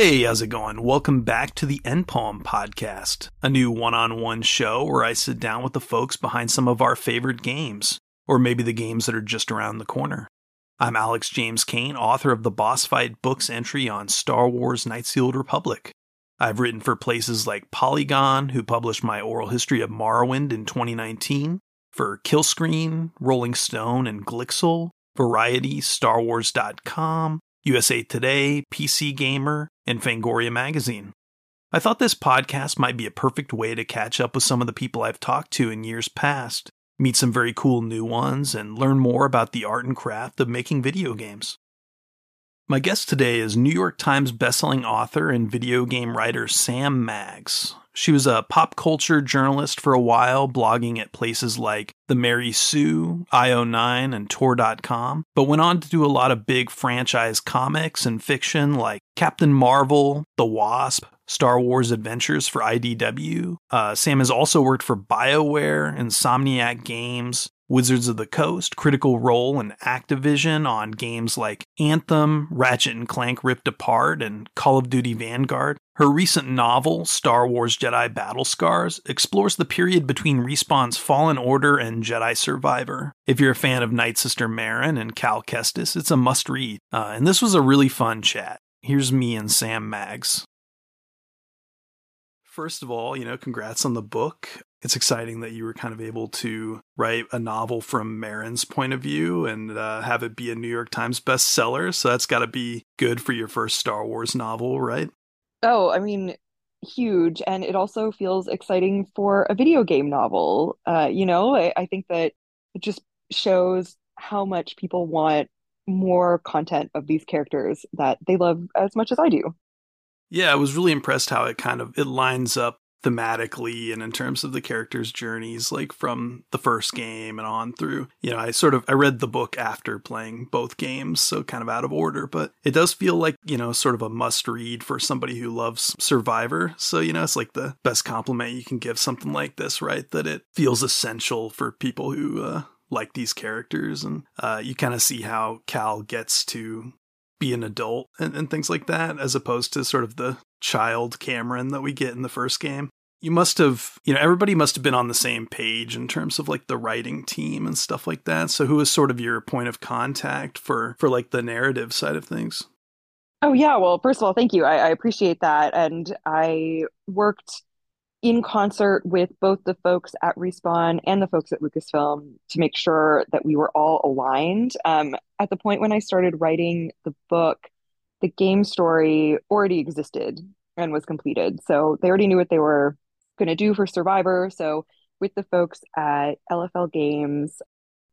Hey, how's it going? Welcome back to the Endpoem Podcast, a new one on one show where I sit down with the folks behind some of our favorite games, or maybe the games that are just around the corner. I'm Alex James Kane, author of the Boss Fight Books entry on Star Wars the Old Republic. I've written for places like Polygon, who published my oral history of Morrowind in 2019, for Killscreen, Rolling Stone, and Glixel, Variety, StarWars.com, USA Today, PC Gamer, and Fangoria Magazine. I thought this podcast might be a perfect way to catch up with some of the people I've talked to in years past, meet some very cool new ones, and learn more about the art and craft of making video games. My guest today is New York Times bestselling author and video game writer Sam Maggs. She was a pop culture journalist for a while, blogging at places like The Mary Sue, IO9, and Tor.com, but went on to do a lot of big franchise comics and fiction like Captain Marvel, The Wasp, Star Wars Adventures for IDW. Uh, Sam has also worked for BioWare, Insomniac Games, Wizards of the Coast, Critical Role, and Activision on games like Anthem, Ratchet and Clank Rift Apart, and Call of Duty Vanguard. Her recent novel, Star Wars Jedi Battle Scars, explores the period between Respawn's Fallen Order and Jedi Survivor. If you're a fan of Nightsister Merrin and Cal Kestis, it's a must read. Uh, and this was a really fun chat. Here's me and Sam Maggs. First of all, you know, congrats on the book it's exciting that you were kind of able to write a novel from Merrin's point of view and uh, have it be a New York Times bestseller. So that's got to be good for your first Star Wars novel, right? Oh, I mean, huge. And it also feels exciting for a video game novel. Uh, you know, I, I think that it just shows how much people want more content of these characters that they love as much as I do. Yeah, I was really impressed how it kind of it lines up thematically and in terms of the characters' journeys, like from the first game and on through. You know, I sort of I read the book after playing both games, so kind of out of order, but it does feel like, you know, sort of a must read for somebody who loves Survivor. So, you know, it's like the best compliment you can give something like this, right? That it feels essential for people who uh like these characters and uh, you kind of see how cal gets to be an adult and, and things like that, as opposed to sort of the child Cameron that we get in the first game. You must have, you know, everybody must have been on the same page in terms of like the writing team and stuff like that. So who was sort of your point of contact for for like the narrative side of things? Oh yeah, well, first of all, thank you. I, I appreciate that, and I worked in concert with both the folks at Respawn and the folks at Lucasfilm to make sure that we were all aligned. Um, at the point when I started writing the book, the game story already existed and was completed. So they already knew what they were going to do for Survivor. So with the folks at LFL Games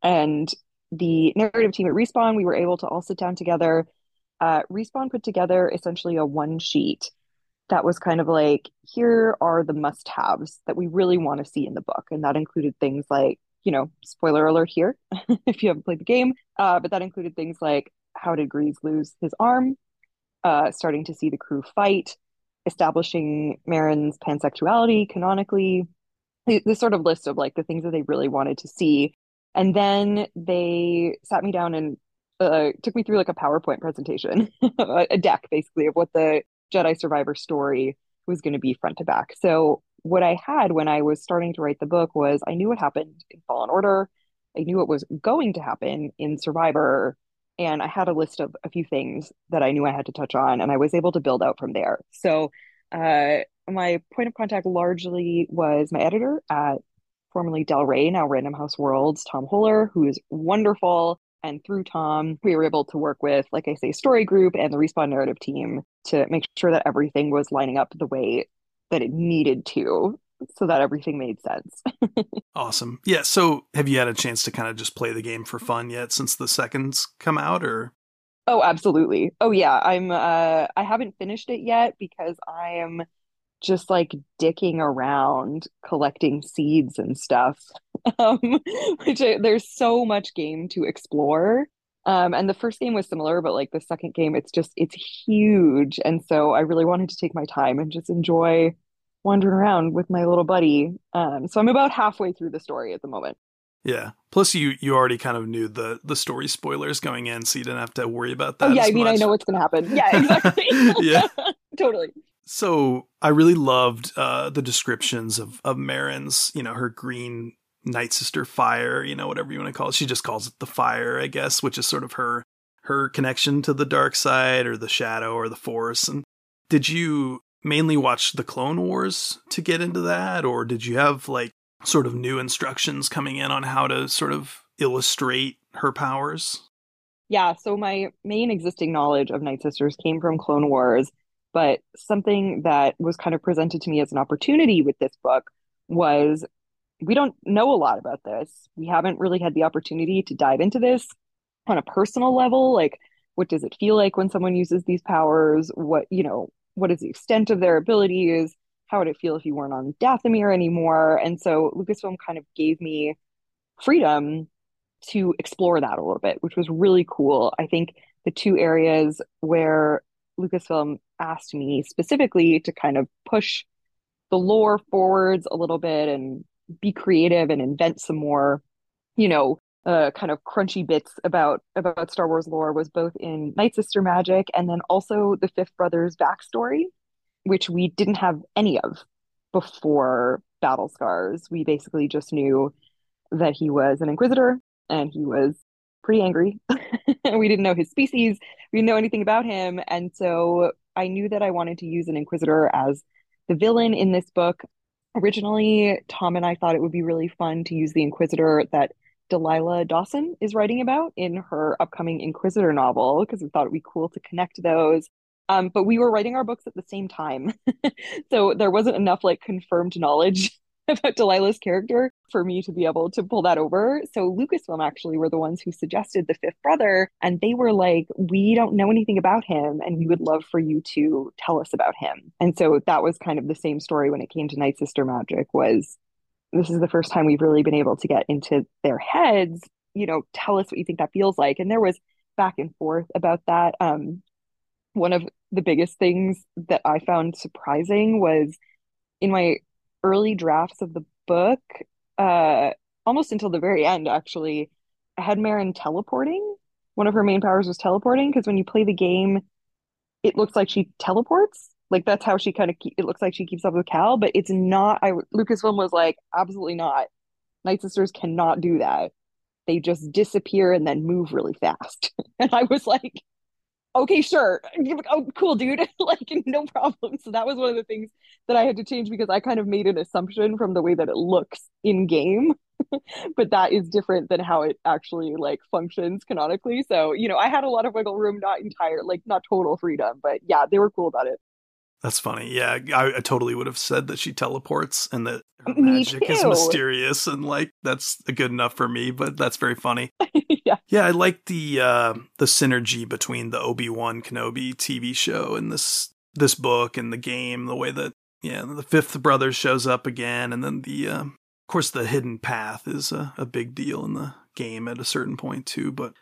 and the narrative team at Respawn, we were able to all sit down together. Uh, Respawn put together essentially a one sheet that was kind of like, here are the must haves that we really want to see in the book. And that included things like, you know, spoiler alert here if you haven't played the game, uh, but that included things like how did Greez lose his arm? Uh, starting to see the crew fight, establishing Merrin's pansexuality canonically, this sort of list of like the things that they really wanted to see. And then they sat me down and uh, took me through like a PowerPoint presentation, a deck basically of what the Jedi Survivor story was going to be front to back. So what I had when I was starting to write the book was I knew what happened in Fallen Order. I knew what was going to happen in Survivor. And I had a list of a few things that I knew I had to touch on, and I was able to build out from there. So, uh, my point of contact largely was my editor at formerly Del Rey, now Random House Worlds, Tom Hoeler, who is wonderful. And through Tom, we were able to work with, like I say, Story Group and the Respawn narrative team to make sure that everything was lining up the way that it needed to so that everything made sense. awesome. Yeah. So have you had a chance to kind of just play the game for fun yet since the seconds come out or? Oh, absolutely. Oh yeah. I'm, uh, I haven't finished it yet because I am just like dicking around collecting seeds and stuff um, which I, there's so much game to explore um, and the first game was similar but like the second game it's just it's huge and so i really wanted to take my time and just enjoy wandering around with my little buddy um, so i'm about halfway through the story at the moment yeah. Plus, you you already kind of knew the the story spoilers going in, so you didn't have to worry about that. Oh yeah, I mean, much. I know what's going to happen. Yeah, exactly. yeah. totally. So I really loved uh, the descriptions of of Merrin's, you know, her green nightsister fire, you know, whatever you want to call it. She just calls it the fire, I guess, which is sort of her her connection to the dark side or the shadow or the force. And did you mainly watch the Clone Wars to get into that, or did you have like sort of new instructions coming in on how to sort of illustrate her powers? Yeah, so my main existing knowledge of Nightsisters came from Clone Wars, but something that was kind of presented to me as an opportunity with this book was we don't know a lot about this. We haven't really had the opportunity to dive into this on a personal level. Like, what does it feel like when someone uses these powers? What, you know, what is the extent of their abilities? How would it feel if you weren't on Dathomir anymore? And so Lucasfilm kind of gave me freedom to explore that a little bit, which was really cool. I think the two areas where Lucasfilm asked me specifically to kind of push the lore forwards a little bit and be creative and invent some more, you know, uh, kind of crunchy bits about about Star Wars lore was both in Nightsister Magic and then also the Fifth Brothers backstory, which we didn't have any of before Battle Scars. We basically just knew that he was an Inquisitor and he was pretty angry. we didn't know his species, we didn't know anything about him, and so I knew that I wanted to use an Inquisitor as the villain in this book. Originally, Tom and I thought it would be really fun to use the Inquisitor that Delilah Dawson is writing about in her upcoming Inquisitor novel because we thought it'd be cool to connect those. Um, but we were writing our books at the same time. so there wasn't enough like confirmed knowledge about Delilah's character for me to be able to pull that over. So Lucasfilm actually were the ones who suggested the fifth brother, and they were like, "We don't know anything about him, and we would love for you to tell us about him." And so that was kind of the same story when it came to Nightsister Magic. Was this is the first time we've really been able to get into their heads you know tell us what you think that feels like and there was back and forth about that um one of the biggest things that i found surprising was in my early drafts of the book uh almost until the very end actually i had Merrin teleporting one of her main powers was teleporting because when you play the game it looks like she teleports like that's how she kind of it looks like she keeps up with Cal, but it's not. I Lucasfilm was like, absolutely not. Nightsisters cannot do that. They just disappear and then move really fast. and I was like, okay, sure. Oh, cool, dude. like, no problem. So that was one of the things that I had to change because I kind of made an assumption from the way that it looks in game. but that is different than how it actually like functions canonically. So, you know, I had a lot of wiggle room, not entire, like not total freedom, but yeah, they were cool about it. That's funny. Yeah, I, I, totally would have said that she teleports and that her magic is mysterious and like that's good enough for me. But that's very funny. yeah, yeah. I like the uh, the synergy between the Obi Wan Kenobi TV show and this this book and the game. The way that yeah, the fifth brother shows up again, and then the uh, of course the hidden path is a, a big deal in the game at a certain point too. But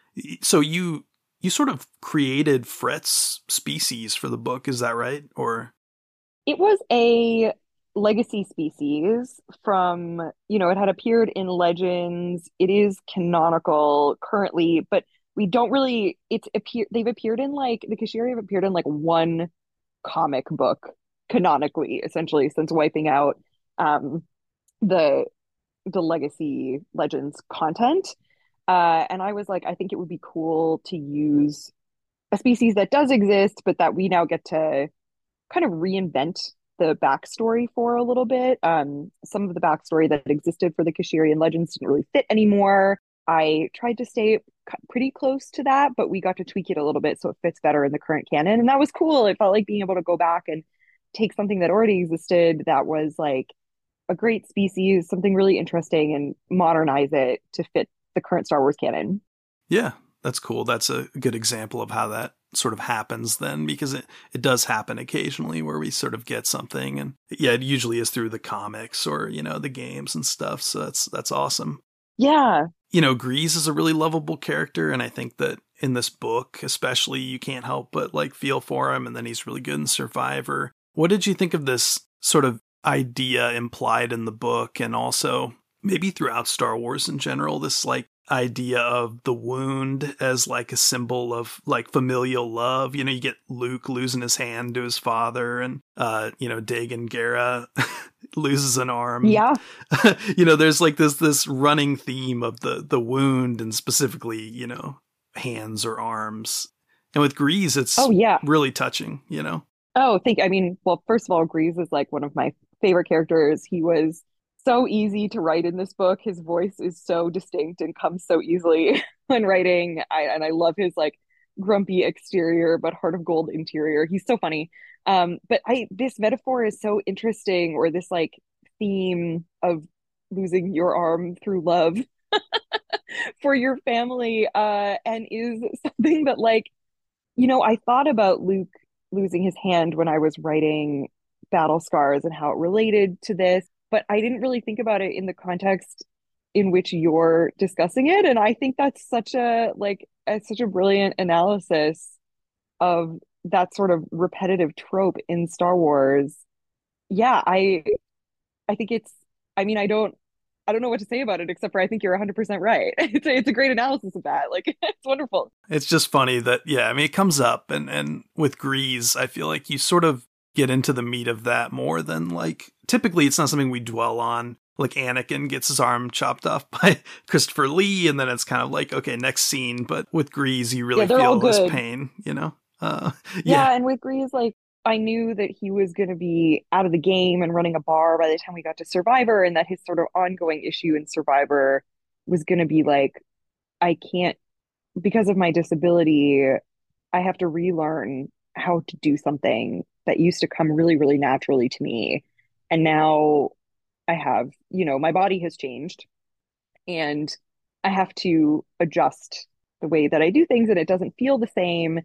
so you you sort of created Fret's species for the book, is that right? Or it was a legacy species from, you know, it had appeared in Legends. It is canonical currently, but we don't really it's appear they've appeared in like the Kashiri have appeared in like one comic book canonically, essentially, since wiping out um the the legacy legends content uh, and I was like, I think it would be cool to use a species that does exist, but that we now get to kind of reinvent the backstory for a little bit. Um, some of the backstory that existed for the Kashirian legends didn't really fit anymore. I tried to stay pretty close to that, but we got to tweak it a little bit so it fits better in the current canon. And that was cool. It felt like being able to go back and take something that already existed that was like a great species, something really interesting, and modernize it to fit the current Star Wars canon. Yeah, that's cool. That's a good example of how that sort of happens then because it, it does happen occasionally where we sort of get something and yeah, it usually is through the comics or, you know, the games and stuff. So that's that's awesome. Yeah. You know, Greez is a really lovable character and I think that in this book, especially, you can't help but like feel for him and then he's really good in Survivor. What did you think of this sort of idea implied in the book and also maybe throughout Star Wars in general, this like idea of the wound as like a symbol of like familial love. You know, you get Luke losing his hand to his father and uh, you know, Dagan Gera loses an arm. Yeah. you know, there's like this this running theme of the the wound and specifically, you know, hands or arms. And with Greez, it's oh yeah, really touching, you know. Oh, think I mean, well, first of all, Greez is like one of my favorite characters. He was so easy to write in this book. His voice is so distinct and comes so easily when writing. I, and I love his like grumpy exterior but heart of gold interior. He's so funny. Um, but I this metaphor is so interesting, or this like theme of losing your arm through love for your family, uh, and is something that like you know I thought about Luke losing his hand when I was writing Battle Scars and how it related to this, but I didn't really think about it in the context in which you're discussing it and I think that's such a like such a brilliant analysis of that sort of repetitive trope in Star Wars. Yeah, I I think it's I mean I don't I don't know what to say about it except for I think you're 100% right. It's a, it's a great analysis of that. Like it's wonderful. It's just funny that yeah, I mean it comes up and and with Greez, I feel like you sort of get into the meat of that more than like typically it's not something we dwell on. Like Anakin gets his arm chopped off by Christopher Lee, and then it's kind of like okay, next scene. But with Greez, you really yeah, feel his pain, you know. Uh, yeah. yeah, and with Greez, like I knew that he was going to be out of the game and running a bar by the time we got to Survivor, and that his sort of ongoing issue in Survivor was going to be like, I can't, because of my disability, I have to relearn how to do something that used to come really, really naturally to me. And now I have, you know, my body has changed and I have to adjust the way that I do things, and it doesn't feel the same.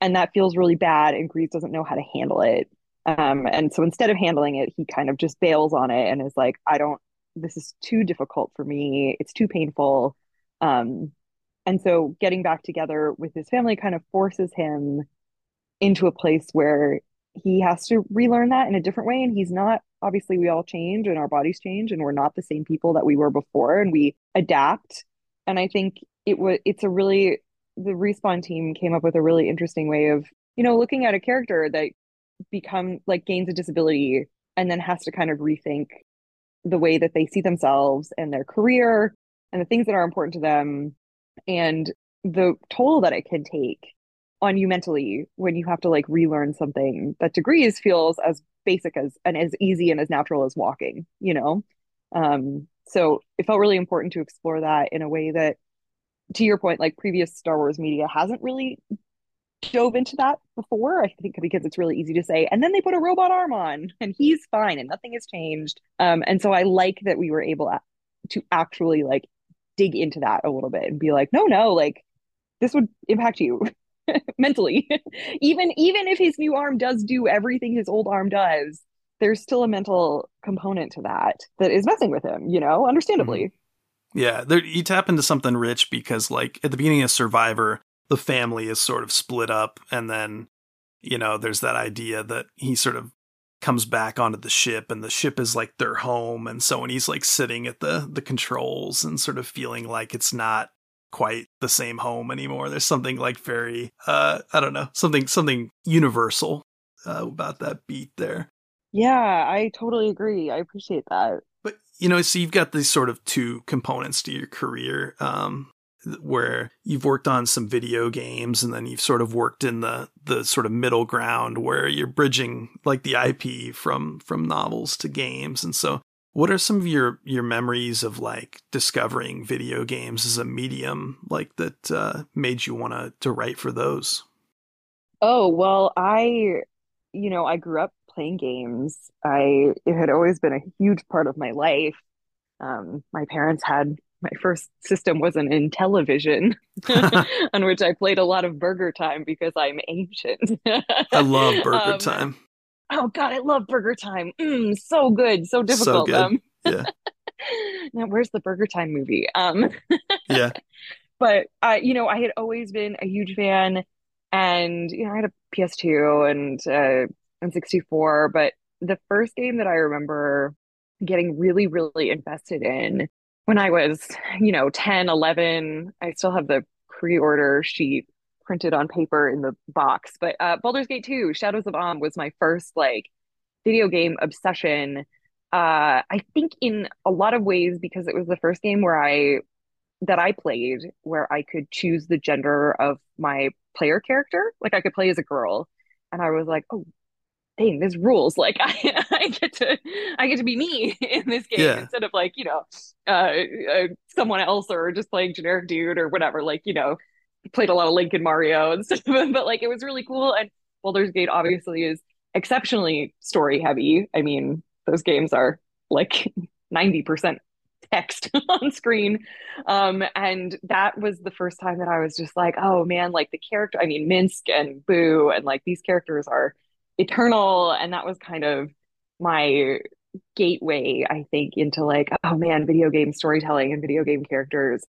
And that feels really bad and Greez doesn't know how to handle it. Um, and so instead of handling it he kind of just bails on it and is like i don't this is too difficult for me. It's too painful. Um, and so getting back together with his family kind of forces him into a place where he has to relearn that in a different way and he's not obviously we all change and our bodies change and we're not the same people that we were before and we adapt. And i think it was it's a really the respawn team came up with a really interesting way of you know looking at a character that become like gains a disability and then has to kind of rethink the way that they see themselves and their career and the things that are important to them. And the toll that it can take on you mentally when you have to like relearn something that to Greez feels as basic as and as easy and as natural as walking you know um so it felt really important to explore that in a way that to your point, like previous Star Wars media hasn't really dove into that before. I think because it's really easy to say, and then they put a robot arm on, and he's fine, and nothing has changed. Um, and so I like that we were able to actually like dig into that a little bit and be like, no, no, like this would impact you mentally. even even if his new arm does do everything his old arm does, there's still a mental component to that that is messing with him. You know, understandably. Mm-hmm. Yeah, there, you tap into something rich because, like, at the beginning of Survivor, the family is sort of split up, and then, you know, there's that idea that he sort of comes back onto the ship, and the ship is like their home, and so when he's like sitting at the the controls and sort of feeling like it's not quite the same home anymore, there's something like very, uh, I don't know, something something universal uh, about that beat there. Yeah, I totally agree. I appreciate that But you know, so you've got these sort of two components to your career, um, where you've worked on some video games and then you've sort of worked in the the sort of middle ground where you're bridging like the IP from from novels to games. And so what are some of your your memories of like discovering video games as a medium like that uh, made you want to to write for those? Oh, well, I you know, I grew up playing games. I it had always been a huge part of my life. Um, my parents had my first system was an Intellivision on which I played a lot of Burger Time because I'm ancient. I love Burger um, Time. Oh God, I love Burger Time. Mm, so good, so difficult. So um, yeah. now, where's the Burger Time movie? Um, yeah. But uh, you know, I had always been a huge fan, and you know, I had a PS2 and uh, and 64. But the first game that I remember getting really, really invested in when I was, you know, 10, 11, I still have the pre-order sheet printed on paper in the box. But uh, Baldur's Gate 2, Shadows of Amn was my first like video game obsession. Uh, I think in a lot of ways because it was the first game where I that I played where I could choose the gender of my player character. Like I could play as a girl, and I was like, oh, dang, there's rules. Like I, I get to, I get to be me in this game yeah. instead of like you know, uh, uh, someone else or just playing generic dude or whatever. Like you know, played a lot of Link and Mario and stuff, but like it was really cool. And Baldur's Gate obviously is exceptionally story heavy. I mean, those games are like 90% text on screen. Um, and that was the first time that I was just like, oh man, like the character, I mean, Minsc and Boo, and like these characters are eternal. And that was kind of my gateway, I think, into like, oh man, video game storytelling and video game characters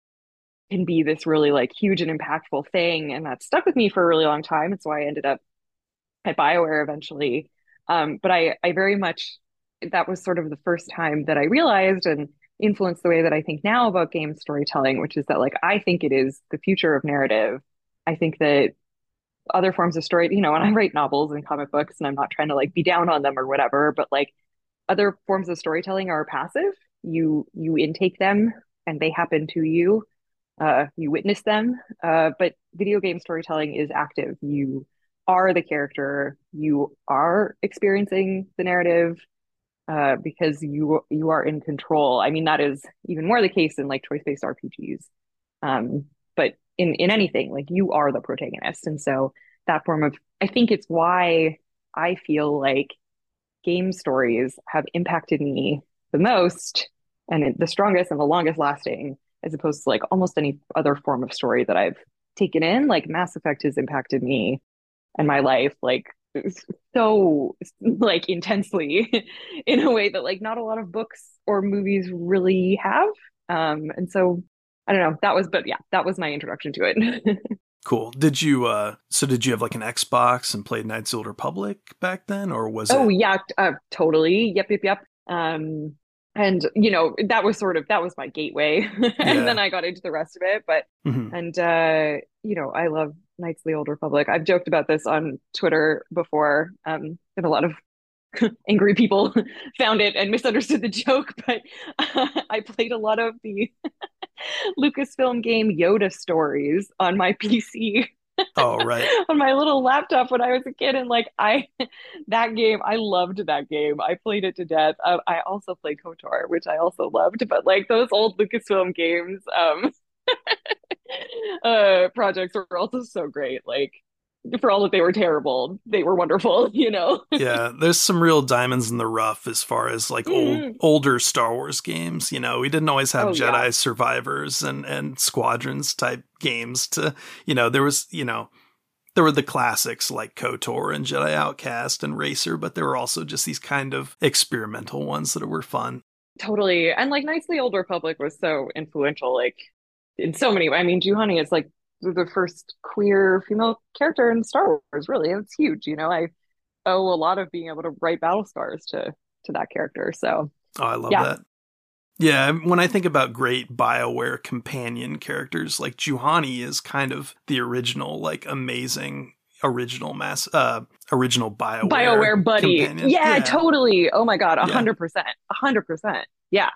can be this really like huge and impactful thing. And that stuck with me for a really long time. It's why I ended up at BioWare eventually. Um, but I, I very much, that was sort of the first time that I realized and influenced the way that I think now about game storytelling, which is that like I think it is the future of narrative. I think that other forms of story, you know, when I write novels and comic books, and I'm not trying to like be down on them or whatever, but like other forms of storytelling are passive. You you intake them and they happen to you. Uh, you witness them. Uh, but video game storytelling is active. You are the character. You are experiencing the narrative uh, because you you are in control. I mean, that is even more the case in like choice based RPGs. Um, but in in anything, like you are the protagonist, and so that form of I think it's why I feel like game stories have impacted me the most and the strongest and the longest lasting, as opposed to like almost any other form of story that I've taken in. Like Mass Effect has impacted me and my life like so like intensely in a way that like not a lot of books or movies really have. Um and so i don't know. That was but yeah that was my introduction to it. Cool. Did you uh so did you have like an xbox and played knights of the old republic back then or was oh it... yeah uh, totally. Yep yep yep. Um and you know that was sort of that was my gateway and yeah. then i got into the rest of it but mm-hmm. and uh you know i love Knights of the Old Republic. I've joked about this on Twitter before, um, and a lot of angry people found it and misunderstood the joke. But uh, I played a lot of the Lucasfilm game Yoda stories on my PC. Oh right. on my little laptop when I was a kid, and like I, that game, I loved that game. I played it to death. Uh, I also played KOTOR, which I also loved. But like those old Lucasfilm games, um, uh, projects were also so great. Like for all that they were terrible, they were wonderful, you know? yeah, there's some real diamonds in the rough as far as like mm. old older Star Wars games. You know, we didn't always have oh, Jedi yeah. survivors and, and squadrons type games to, you know, there was, you know, there were the classics like KOTOR and Jedi Outcast and Racer, but there were also just these kind of experimental ones that were fun. Totally. And like Knights of the Old Republic was so influential. Like in so many I mean, Juhani is like the first queer female character in Star Wars. Really, it's huge. You know, I owe a lot of being able to write battle scars to to that character. So, oh, I love yeah. that. Yeah, when I think about great BioWare companion characters, like Juhani is kind of the original, like amazing original mass uh original BioWare BioWare buddy. Yeah, yeah, totally. Oh my god, a hundred percent. A hundred percent. Yeah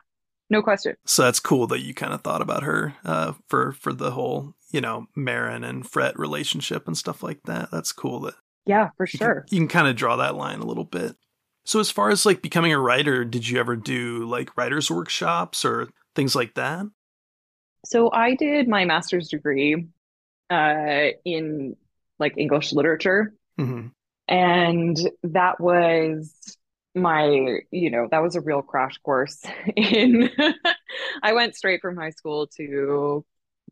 no question. So that's cool that you kind of thought about her uh, for for the whole you know Merrin and Frett relationship and stuff like that. That's cool. That yeah, for you sure. Can, you can kind of draw that line a little bit. So as far as like becoming a writer, did you ever do like writers workshops or things like that? So I did my master's degree uh, in like English literature, mm-hmm. and that was my you know that was a real crash course in i went straight from high school to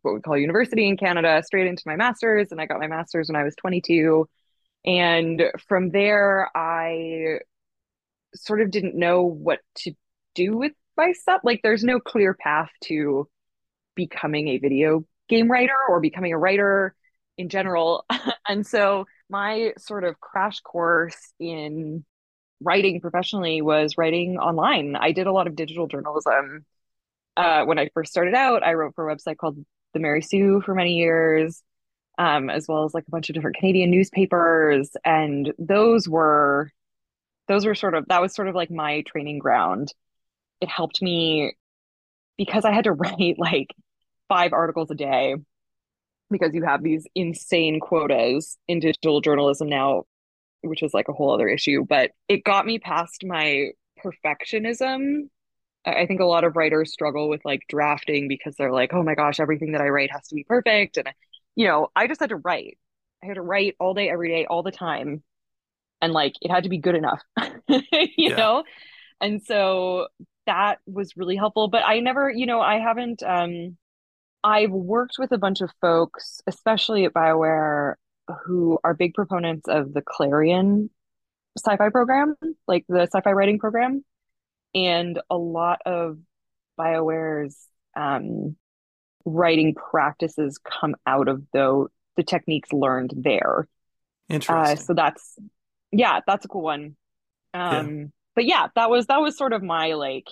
what we call university in canada straight into my master's and i got my master's when i was 22 and from there i sort of didn't know what to do with myself. Like there's no clear path to becoming a video game writer or becoming a writer in general. And so my sort of crash course in writing professionally was writing online. I did a lot of digital journalism uh, when I first started out, I wrote for a website called The Mary Sue for many years, um, as well as like a bunch of different Canadian newspapers. And those were, those were sort of, that was sort of like my training ground. It helped me because I had to write like five articles a day because you have these insane quotas in digital journalism now, which is like a whole other issue. But it got me past my perfectionism I think a lot of writers struggle with like drafting because they're like, oh my gosh, everything that I write has to be perfect. And, you know, I just had to write. I had to write all day, every day, all the time. And like it had to be good enough, you yeah. know? And so that was really helpful. But I never, you know, I haven't, um, I've worked with a bunch of folks, especially at BioWare, who are big proponents of the Clarion sci fi program, like the sci fi writing program and a lot of bioware's um, writing practices come out of the the techniques learned there. Interesting. uh, so that's yeah that's a cool one. Um yeah. but yeah that was that was sort of my like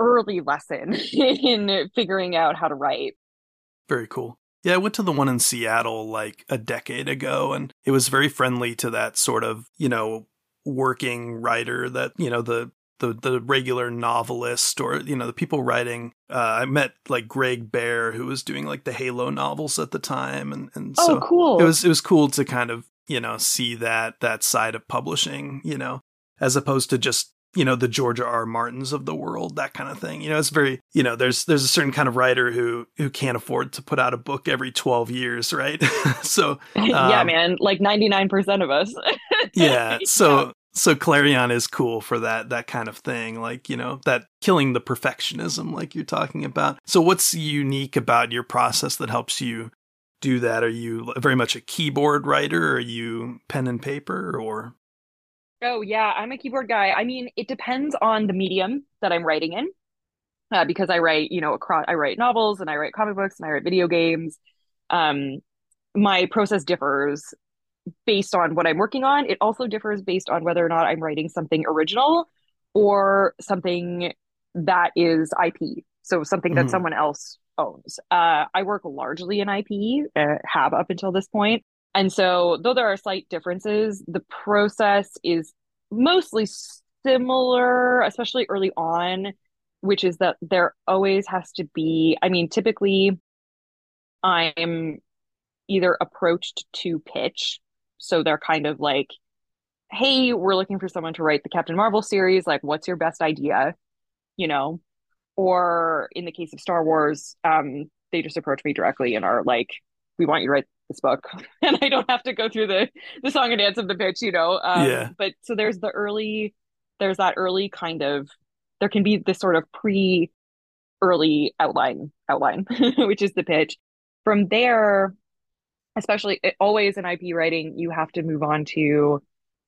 early lesson in figuring out how to write. Very cool. Yeah, I went to the one in Seattle like a decade ago, and it was very friendly to that sort of, you know, working writer that, you know, the the the regular novelist or you know the people writing. Uh, I met like Greg Bear who was doing like the Halo novels at the time, and and oh, so cool. It was it was cool to kind of you know see that that side of publishing, you know, as opposed to just you know the Georgia R. Martins of the world, that kind of thing. You know, it's very you know there's there's a certain kind of writer who who can't afford to put out a book every twelve years, right? so um, yeah, man, like ninety nine percent of us. yeah, so so Clarion is cool for that that kind of thing, like you know that killing the perfectionism, like you're talking about. So what's unique about your process that helps you do that? Are you very much a keyboard writer? Are you pen and paper, or? Oh yeah, I'm a keyboard guy. I mean, it depends on the medium that I'm writing in, uh, because I write, you know, across. I write novels and I write comic books and I write video games. Um, my process differs based on what I'm working on. It also differs based on whether or not I'm writing something original or something that is IP. So something that mm. someone else owns. Uh, I work largely in IP, uh, have up until this point. And so, though there are slight differences, the process is mostly similar, especially early on, which is that there always has to be, I mean, typically I'm either approached to pitch so they're kind of like, hey, we're looking for someone to write the Captain Marvel series. Like, what's your best idea? You know? Or in the case of Star Wars, um, they just approach me directly and are like, we want you to write this book. and I don't have to go through the, the song and dance of the pitch, you know? Um, yeah. But so there's the early, there's that early kind of, there can be this sort of pre early outline, outline, which is the pitch. From there, especially always in IP writing, you have to move on to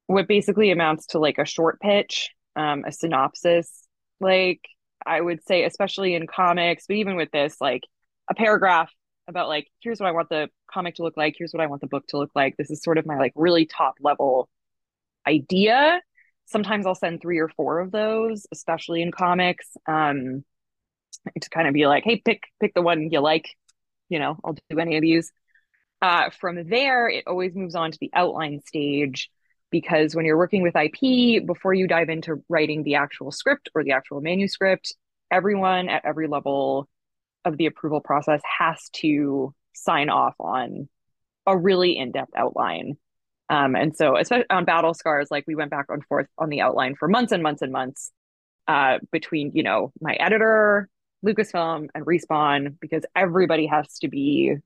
what basically amounts to like a short pitch, um, a synopsis. Like I would say, especially in comics, but even with this, like a paragraph about like, here's what I want the comic to look like, here's what I want the book to look like. This is sort of my like really top level idea. Sometimes I'll send three or four of those, especially in comics. Um, to kind of be like, hey, pick pick the one you like. You know, I'll do any of these. Uh, from there, it always moves on to the outline stage because when you're working with IP, before you dive into writing the actual script or the actual manuscript, everyone at every level of the approval process has to sign off on a really in-depth outline. Um, and so, especially on Battle Scars, like we went back and forth on the outline for months and months and months uh, between, you know, my editor, Lucasfilm, and Respawn, because everybody has to be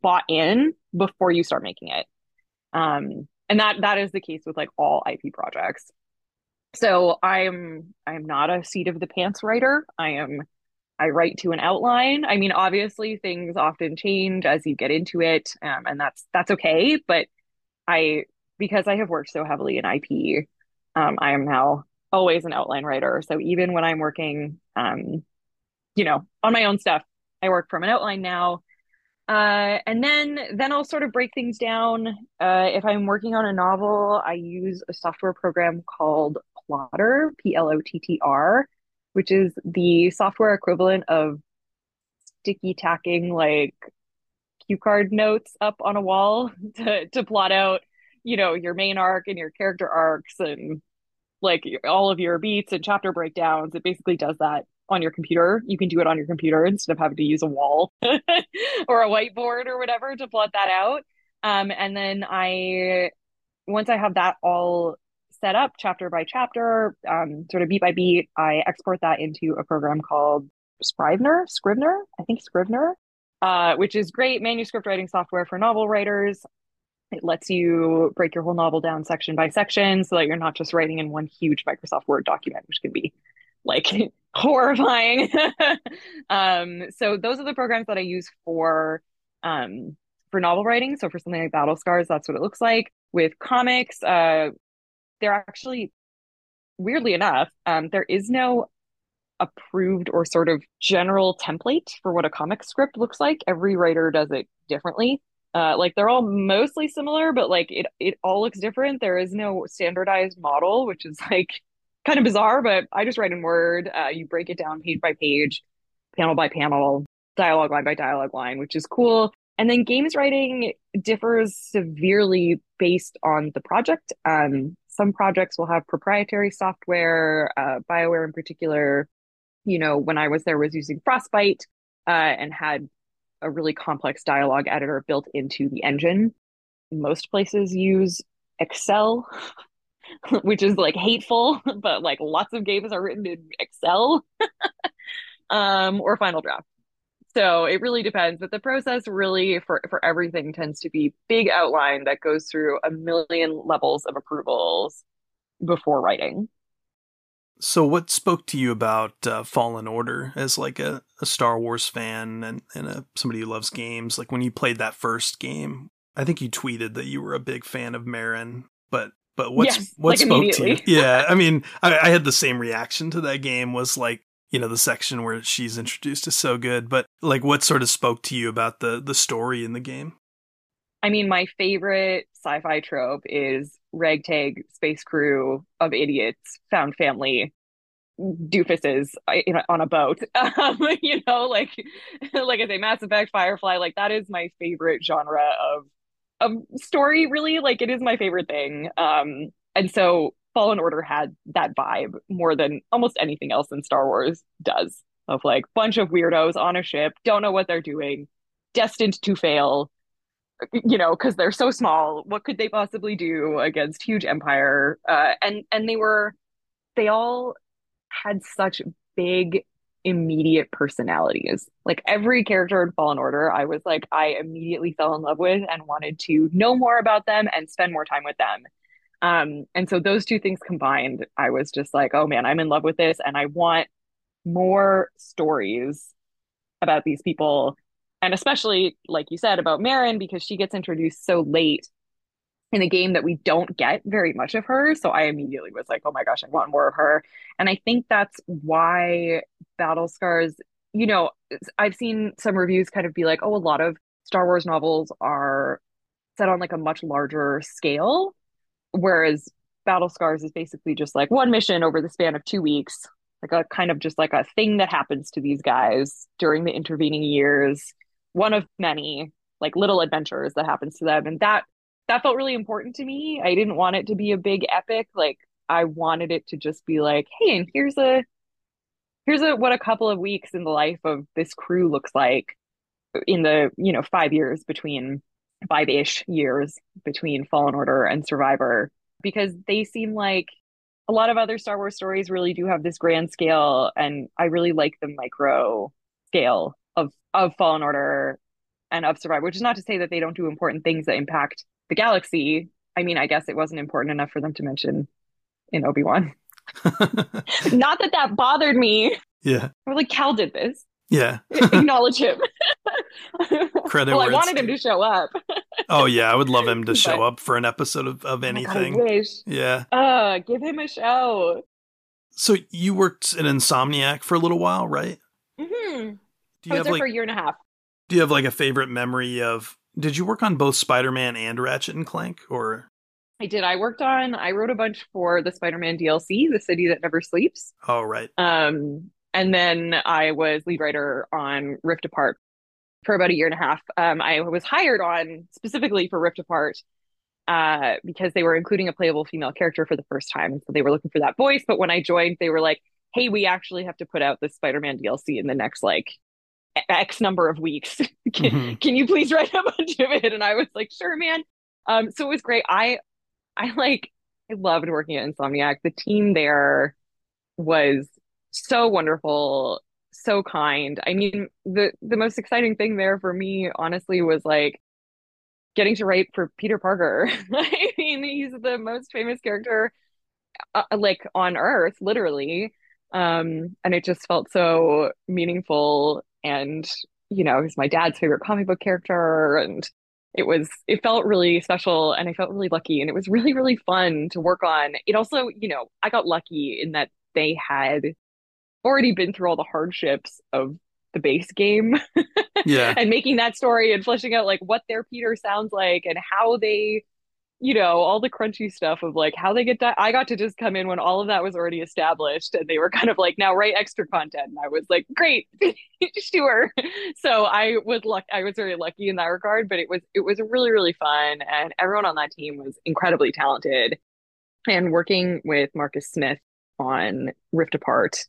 bought in before you start making it. Um, and that that is the case with like all IP projects. So I'm I'm not a seat of the pants writer. I am I write to an outline. I mean, obviously things often change as you get into it, um, and that's that's okay. But I because I have worked so heavily in IP, um, I am now always an outline writer. So even when I'm working, um, you know, on my own stuff, I work from an outline now. Uh, and then then I'll sort of break things down. Uh, if I'm working on a novel, I use a software program called Plottr, P L O T T R. which is the software equivalent of sticky tacking like cue card notes up on a wall to, to plot out, you know, your main arc and your character arcs and like all of your beats and chapter breakdowns. It basically does that on your computer. You can do it on your computer instead of having to use a wall or a whiteboard or whatever to plot that out. Um, and then I, once I have that all set up chapter by chapter, um, sort of beat by beat, I export that into a program called Scrivener, Scrivener, I think Scrivener, uh, which is great manuscript writing software for novel writers. It lets you break your whole novel down section by section so that you're not just writing in one huge Microsoft Word document, which can be like horrifying. um, so those are the programs that I use for um, for novel writing. So for something like Battle Scars, that's what it looks like. With comics, uh, they're actually weirdly enough, um, there is no approved or sort of general template for what a comic script looks like. Every writer does it differently. Uh, like they're all mostly similar, but like it it all looks different. There is no standardized model, which is like kind of bizarre. But I just write in Word. Uh, you break it down page by page, panel by panel, dialogue line by dialogue line, which is cool. And then games writing differs severely based on the project. Um, some projects will have proprietary software. Uh, BioWare, in particular, you know, when I was there, was using Frostbite uh, and had a really complex dialogue editor built into the engine. Most places use Excel, which is like hateful, but like lots of games are written in Excel um, or Final Draft. So it really depends, but the process really for for everything tends to be big outline that goes through a million levels of approvals before writing. So, what spoke to you about uh, Fallen Order as like a, a Star Wars fan and, and a, somebody who loves games? Like when you played that first game, I think you tweeted that you were a big fan of Merrin, but but what's yes, what like spoke to you? Yeah, I mean, I, I had the same reaction to that game. Was like you know the section where she's introduced is so good, but like what sort of spoke to you about the the story in the game? I mean, my favorite sci-fi trope is ragtag space crew of idiots found family doofuses on a boat. Um, you know, like like I say, Mass Effect, Firefly, like that is my favorite genre of of story. Really, like it is my favorite thing. Um, and so Fallen Order had that vibe more than almost anything else in Star Wars does. Of like bunch of weirdos on a ship, don't know what they're doing, destined to fail you know because they're so small what could they possibly do against huge empire uh, and and they were they all had such big immediate personalities like every character in fallen order i was like i immediately fell in love with and wanted to know more about them and spend more time with them. Um and so those two things combined i was just like oh man i'm in love with this and i want more stories about these people. And especially like you said about Merrin, because she gets introduced so late in a game that we don't get very much of her. So I immediately was like, oh my gosh, I want more of her. And I think that's why Battle Scars, you know, I've seen some reviews kind of be like, oh, a lot of Star Wars novels are set on like a much larger scale, whereas Battle Scars is basically just like one mission over the span of two weeks, like a kind of just like a thing that happens to these guys during the intervening years one of many like little adventures that happens to them and that that felt really important to me. I didn't want it to be a big epic. Like i wanted it to just be like hey and here's a here's a what a couple of weeks in the life of this crew looks like in the you know five years between five-ish years between fallen order and survivor. Because they seem like a lot of other star wars stories really do have this grand scale and i really like the micro scale of of Fallen Order and of Survivor, which is not to say that they don't do important things that impact the galaxy. I mean, I guess it wasn't important enough for them to mention in Obi Wan. not that that bothered me. Yeah. Or like Cal did this. Yeah. Acknowledge him. Credit. well, I wanted him to show up. oh yeah, I would love him to show but, up for an episode of, of anything. Oh God, wish. Yeah. Uh, give him a show. So you worked at Insomniac for a little while, right? Mm-hmm. Do you I was have there like, for a year and a half. Do you have like a favorite memory of? Did you work on both Spider Man and Ratchet and Clank, or? I did. I worked on, I wrote a bunch for the Spider-Man DLC, The City That Never Sleeps. Oh, right. Um, and then I was lead writer on Rift Apart for about a year and a half. Um, I was hired on specifically for Rift Apart uh, because they were including a playable female character for the first time. So they were looking for that voice. But when I joined, they were like, hey, we actually have to put out this Spider Man DLC in the next like X number of weeks. can, mm-hmm. can you please write a bunch of it? And I was like, sure, man. Um, so it was great. I, I like, I loved working at Insomniac. The team there was so wonderful, so kind. I mean, the the most exciting thing there for me, honestly, was like getting to write for Peter Parker. I mean, he's the most famous character uh, like on earth, literally. Um, and it just felt so meaningful and you know, he's my dad's favorite comic book character and it was it felt really special and I felt really lucky and it was really really fun to work on. It also, you know, I got lucky in that they had already been through all the hardships of the base game yeah and making that story and fleshing out like what their peter sounds like and how they you know all the crunchy stuff of like how they get di- i got to just come in when all of that was already established and they were kind of like now write extra content and i was like great sure so i was luck i was very lucky in that regard but it was it was really really fun and everyone on that team was incredibly talented and working with marcus smith on rift apart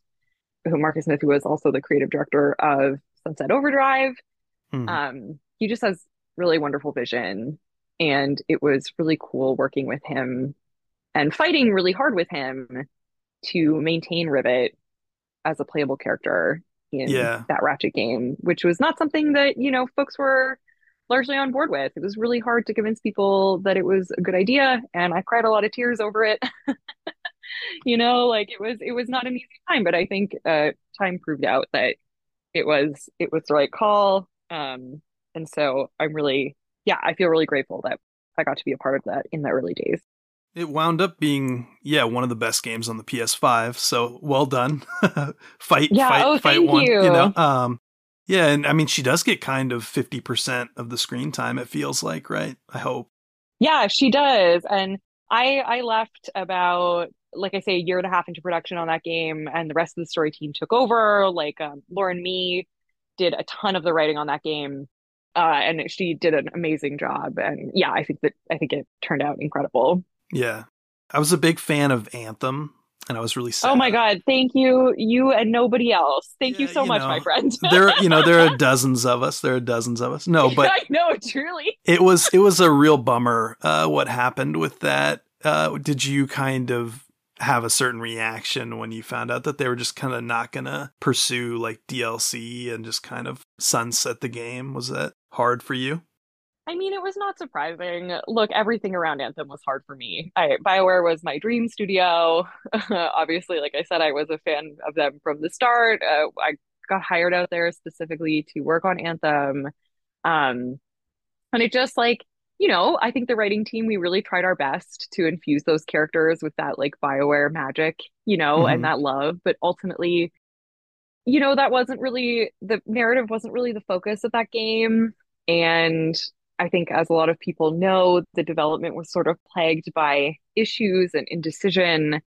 who Marcus Smith, who was also the creative director of Sunset Overdrive. Hmm. Um, he just has really wonderful vision, and it was really cool working with him and fighting really hard with him to maintain Rivet as a playable character in yeah. that Ratchet game, which was not something that you know folks were largely on board with. It was really hard to convince people that it was a good idea, and I cried a lot of tears over it. you know, like it was it was not an easy time, but I think uh, time proved out that it was it was the right call. Um, and so I'm really yeah, I feel really grateful that I got to be a part of that in the early days. It wound up being yeah one of the best games on the PS5. So well done, fight yeah, fight oh, fight one. You. you know, um, yeah, and I mean she does get kind of fifty percent of the screen time. It feels like right. I hope. Yeah, she does, and I I left about like I say, a year and a half into production on that game, and the rest of the story team took over. Like um, Lauren Mee did a ton of the writing on that game, uh, and she did an amazing job. And yeah, I think that I think it turned out incredible. Yeah, I was a big fan of Anthem, and I was really sad. Oh my god, thank you, you and nobody else. Thank yeah, you so you much, know, my friend. there, you know, there are dozens of us. There are dozens of us. No, but I know, truly, it was it was a real bummer uh, what happened with that. Uh, did you kind of have a certain reaction when you found out that they were just kind of not going to pursue like DLC and just kind of sunset the game? Was that hard for you? I mean, it was not surprising. Look, everything around Anthem was hard for me. I, BioWare was my dream studio. Obviously, like I said, I was a fan of them from the start. Uh, I got hired out there specifically to work on Anthem. Um, and it just like you know, I think the writing team, we really tried our best to infuse those characters with that like Bioware magic, you know, mm-hmm. and that love. But ultimately, you know, that wasn't really the narrative wasn't really the focus of that game. And I think, as a lot of people know, the development was sort of plagued by issues and indecision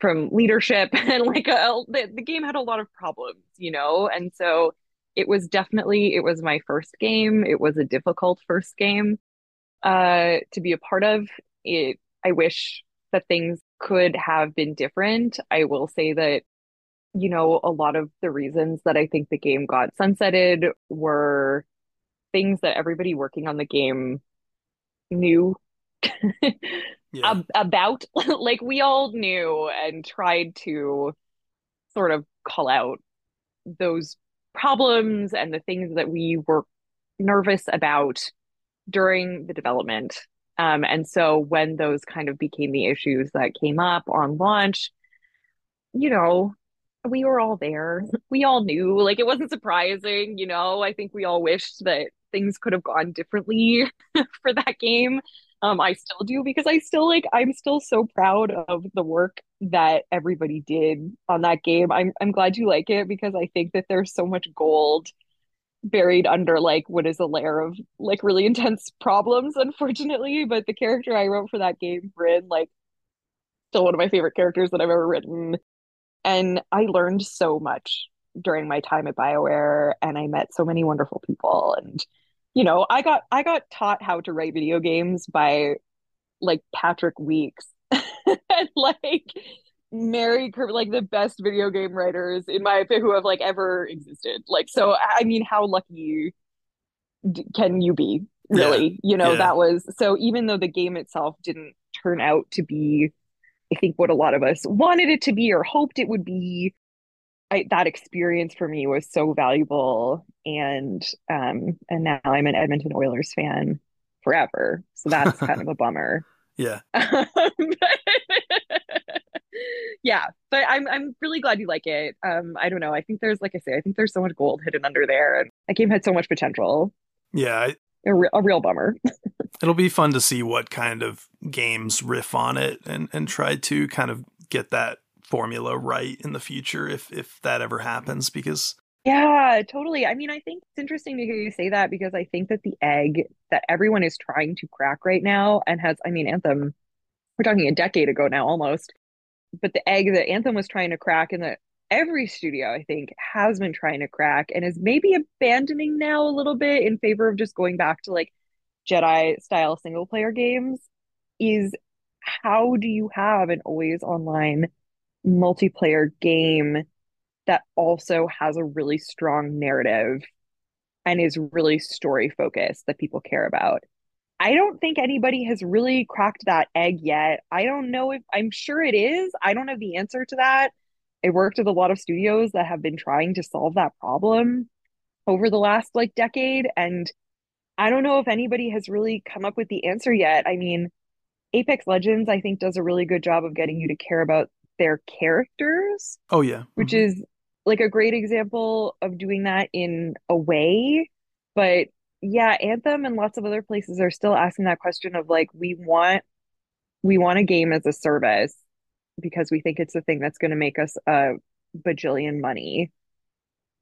from leadership. And like a, the, the game had a lot of problems, you know? And so it was definitely, it was my first game. It was a difficult first game uh, to be a part of. It, I wish that things could have been different. I will say that, you know, a lot of the reasons that I think the game got sunsetted were things that everybody working on the game knew yeah. ab- about. like we all knew and tried to sort of call out those problems and the things that we were nervous about during the development. Um, and so when those kind of became the issues that came up on launch, you know, we were all there. We all knew, like, it wasn't surprising, you know. I think we all wished that things could have gone differently for that game. Um, I still do because I still like, I'm still so proud of the work that everybody did on that game. I'm, I'm glad you like it because I think that there's so much gold buried under like what is a layer of like really intense problems, unfortunately. But the character I wrote for that game, Bryn, like still one of my favorite characters that I've ever written. And I learned so much during my time at BioWare and I met so many wonderful people and you know, I got I got taught how to write video games by like Patrick Weekes and like Mary like the best video game writers in my opinion who have like ever existed. Like so I mean how lucky can you be really? Yeah. You know, yeah. that was so even though the game itself didn't turn out to be I think what a lot of us wanted it to be or hoped it would be I, that experience for me was so valuable and um and now I'm an Edmonton Oilers fan forever. So that's kind of a bummer. Yeah. Yeah but I'm I'm really glad you like it. Um I don't know. I think there's like I say I think there's so much gold hidden under there and that game had so much potential. Yeah I, a, re- a real bummer. It'll be fun to see what kind of games riff on it and and try to kind of get that formula right in the future if if that ever happens because yeah totally. I mean i think it's interesting to hear you say that because i think that the egg that everyone is trying to crack right now and has i mean anthem we're talking a decade ago now almost but the egg that anthem was trying to crack and that every studio i think has been trying to crack and is maybe abandoning now a little bit in favor of just going back to like jedi style single player games is how do you have an always online multiplayer game that also has a really strong narrative and is really story focused that people care about. I don't think anybody has really cracked that egg yet. I don't know if I'm sure it is. I don't have the answer to that. I worked with a lot of studios that have been trying to solve that problem over the last like decade and I don't know if anybody has really come up with the answer yet. I mean, Apex Legends I think does a really good job of getting you to care about their characters. Oh yeah. Which mm-hmm. is like a great example of doing that in a way. But yeah, Anthem and lots of other places are still asking that question of like we want we want a game as a service because we think it's the thing that's going to make us a bajillion money.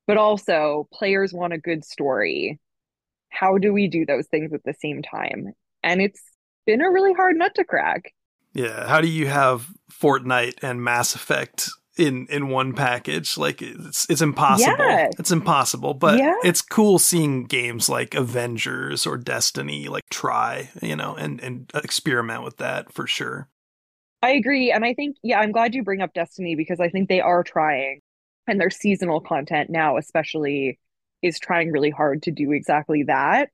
But also, players want a good story. How do we do those things at the same time? And it's been a really hard nut to crack. Yeah, how do you have Fortnite and Mass Effect in in one package? Like it's it's impossible. Yeah. It's impossible, but yeah. it's cool seeing games like Avengers or Destiny like try, you know, and and experiment with that for sure. I agree, and I think yeah, I'm glad you bring up Destiny because I think they are trying and their seasonal content now especially is trying really hard to do exactly that.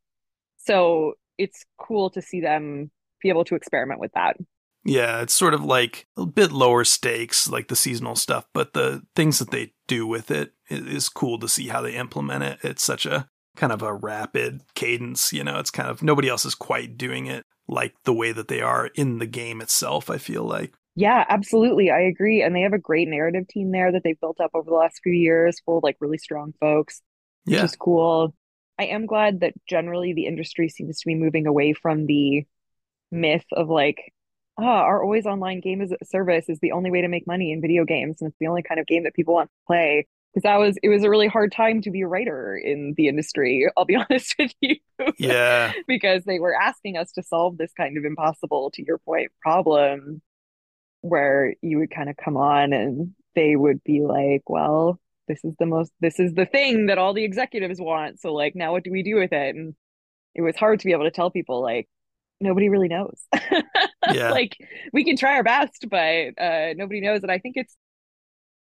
So, it's cool to see them be able to experiment with that. Yeah, it's sort of like a bit lower stakes, like the seasonal stuff, but the things that they do with it is cool to see how they implement it. It's such a kind of a rapid cadence, you know, it's kind of nobody else is quite doing it like the way that they are in the game itself, I feel like. Yeah, absolutely. I agree. And they have a great narrative team there that they've built up over the last few years, full of like really strong folks, which yeah. is cool. I am glad that generally the industry seems to be moving away from the myth of like ah, our always online game as a service is the only way to make money in video games, and it's the only kind of game that people want to play. Because that was it was a really hard time to be a writer in the industry. I'll be honest with you. Yeah. because they were asking us to solve this kind of impossible, to your point, problem, where you would kind of come on and they would be like, "Well, this is the most this is the thing that all the executives want so like now what do we do with it and it was hard to be able to tell people like nobody really knows. yeah. like we can try our best, but uh, nobody knows. And I think it's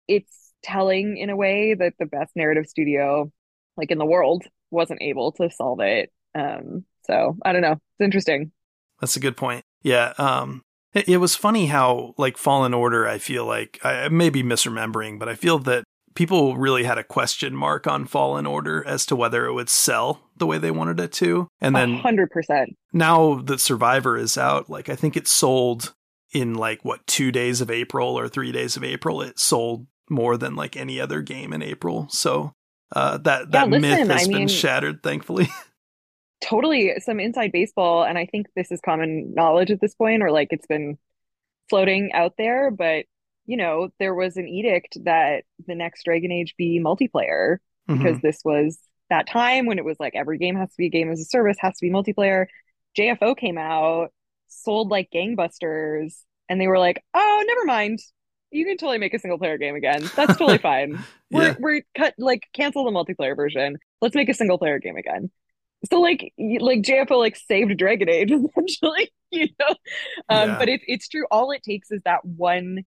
it's telling in a way that the best narrative studio, like in the world, wasn't able to solve it. Um, so I don't know. It's interesting. That's a good point. Yeah. Um, it, it was funny how like Fallen Order. I feel like I may be misremembering, but I feel that people really had a question mark on Fallen Order as to whether it would sell the way they wanted it to. And then 100%. Now that Survivor is out, like I think it sold in like what 2 days of April or 3 days of April it sold more than like any other game in April. So uh, that that yeah, listen, myth has I been mean, shattered thankfully. totally some inside baseball and I think this is common knowledge at this point or like it's been floating out there, but you know, there was an edict that the next Dragon Age be multiplayer mm-hmm. because this was that time when it was like every game has to be a game as a service, has to be multiplayer. JFO came out, sold like gangbusters, and they were like, "Oh, never mind. You can totally make a single player game again. That's totally fine. We're Yeah. we're cut like cancel the multiplayer version. Let's make a single player game again." So like like JFO like saved Dragon Age essentially, you know. Um, Yeah. but it, it's true. All it takes is that one.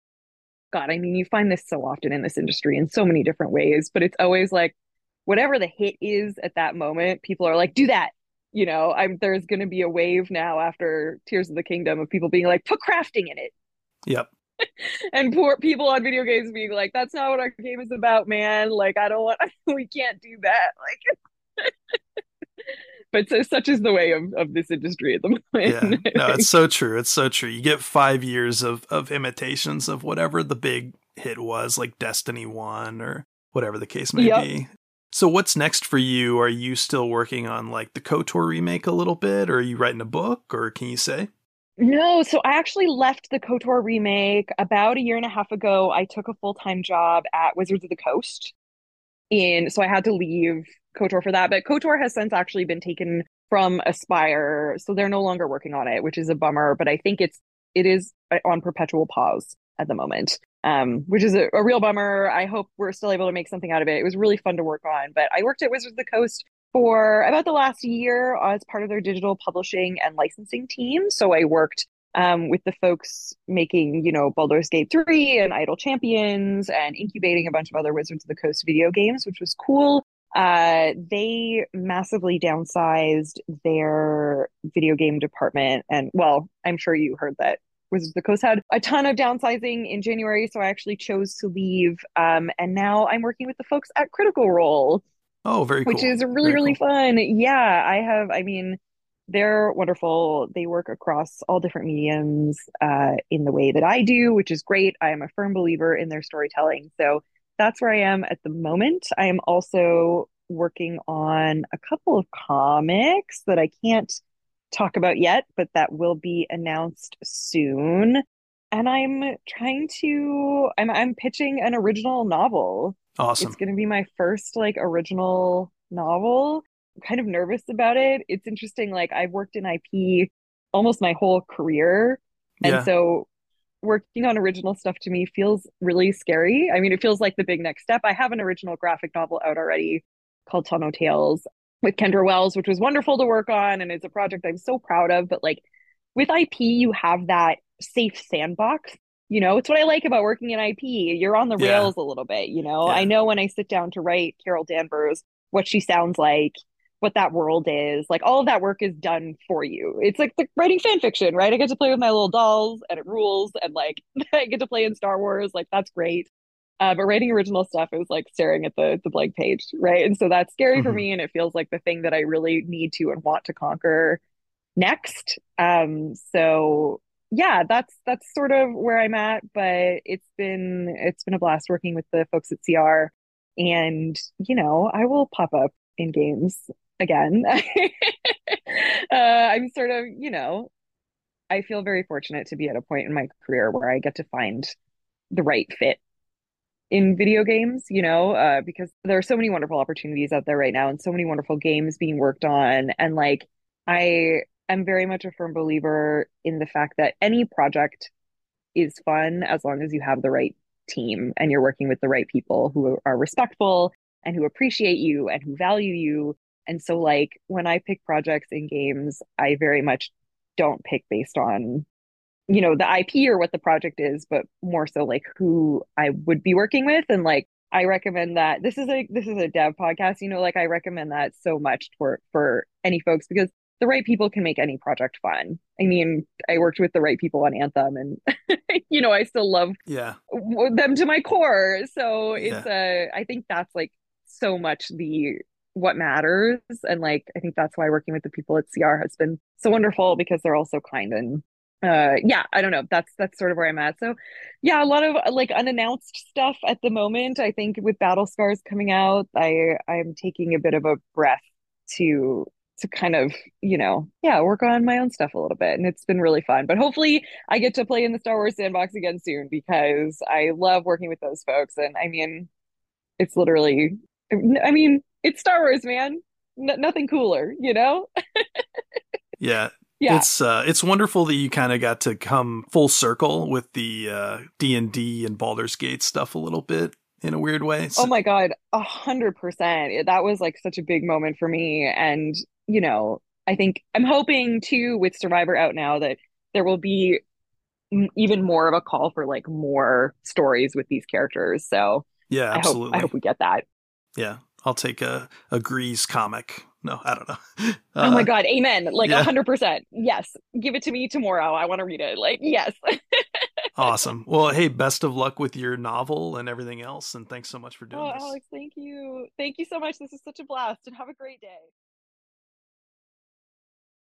God, I mean, you find this so often in this industry in so many different ways, but it's always like whatever the hit is at that moment, people are like, do that. You know, I'm there's going to be a wave now after Tears of the Kingdom of people being like, put crafting in it, Yep. and poor people on video games being like, that's not what our game is about, man. Like, I don't want, we can't do that. Like, but so such is the way of of this industry at the moment. Yeah. No, it's so true. It's so true. You get five years of of imitations of whatever the big hit was, like Destiny One or whatever the case may Yep. be. So what's next for you? Are you still working on like the KOTOR remake a little bit, or are you writing a book, or can you say? No, so I actually left the KOTOR remake about a year and a half ago. I took a full-time job at Wizards of the Coast. In so I had to leave KOTOR for that, but KOTOR has since actually been taken from Aspyr, so they're no longer working on it, which is a bummer, but I think it's it is uh, on perpetual pause at the moment. Um, which is a, a real bummer. I hope we're still able to make something out of it. It was really fun to work on, but I worked at Wizards of the Coast for about the last year as part of their digital publishing and licensing team. So I worked um, with the folks making, you know, Baldur's Gate 3 and Idle Champions and incubating a bunch of other Wizards of the Coast video games, which was cool. Uh, they massively downsized their video game department. And well, I'm sure you heard that Wizards of the Coast had a ton of downsizing in January. So I actually chose to leave. Um, and now I'm working with the folks at Critical Role Oh, very cool. which is really Very really cool. fun yeah i have i mean they're wonderful they work across all different mediums uh, in the way that i do which is great i am a firm believer in their storytelling so that's where i am at the moment i am also working on a couple of comics that i can't talk about yet but that will be announced soon and i'm trying to i'm i'm pitching an original novel Awesome. it's going to be my first like original novel. I'm kind of nervous about it. It's interesting. Like I've worked in IP almost my whole career. And Yeah. so working on original stuff to me feels really scary. I mean, it feels like the big next step. I have an original graphic novel out already called Tunnel Tales with Kendra Wells, which was wonderful to work on. And it's a project I'm so proud of. But like with IP, you have that safe sandbox. You know, it's what I like about working in IP. You're on the Yeah. rails a little bit, you know. Yeah. I know when I sit down to write Carol Danvers, what she sounds like, what that world is. Like all of that work is done for you. It's like, like writing fan fiction, right? I get to play with my little dolls and it rules and like I get to play in Star Wars, like that's great. Uh, but writing original stuff is like staring at the the blank page, right? And so that's scary for Mhm. me and it feels like the thing that I really need to and want to conquer next. Um so yeah, that's that's sort of where I'm at, but it's been it's been a blast working with the folks at CR and you know, I will pop up in games again. uh, I'm sort of, you know, I feel very fortunate to be at a point in my career where I get to find the right fit in video games, you know, uh, because there are so many wonderful opportunities out there right now and so many wonderful games being worked on. And like, I am very much a firm believer in the fact that any project is fun as long as you have the right team and you're working with the right people who are respectful and who appreciate you and who value you. And so, like, when I pick projects in games, I very much don't pick based on, you know, the IP or what the project is, but more so like who I would be working with. And like, I recommend that this is a this is a dev podcast, you know, like I recommend that so much for for any folks because the right people can make any project fun. I mean, I worked with the right people on Anthem and you know, I still love Yeah. them to my core. So it's uh I think that's like so much the what matters and like I think that's why working with the people at CR has been so wonderful because they're all so kind and uh yeah, I don't know. That's that's sort of where I'm at. So yeah, a lot of uh, like unannounced stuff at the moment. I think with Battle Scars coming out, I I'm taking a bit of a breath to to kind of, you know, yeah, work on my own stuff a little bit. And it's been really fun. But hopefully I get to play in the Star Wars sandbox again soon because I love working with those folks. And I mean, it's literally, I mean, it's Star Wars, man. N- nothing cooler, you know? yeah. Yeah. It's uh it's wonderful that you kind of got to come full circle with the uh D&D and Baldur's Gate stuff a little bit in a weird way. So- oh my God, a hundred percent. That was like such a big moment for me. And, you know, I think I'm hoping too with Survivor out now that there will be even more of a call for like more stories with these characters. So yeah, absolutely. I hope, I hope we get that. Yeah, I'll take a a Greez comic. No, I don't know. Uh, oh my god, amen! Like a hundred percent. Yes, give it to me tomorrow. I want to read it. Like yes. awesome. Well, hey, best of luck with your novel and everything else, and thanks so much for doing oh, this. Alex, thank you. Thank you so much. This is such a blast, and have a great day.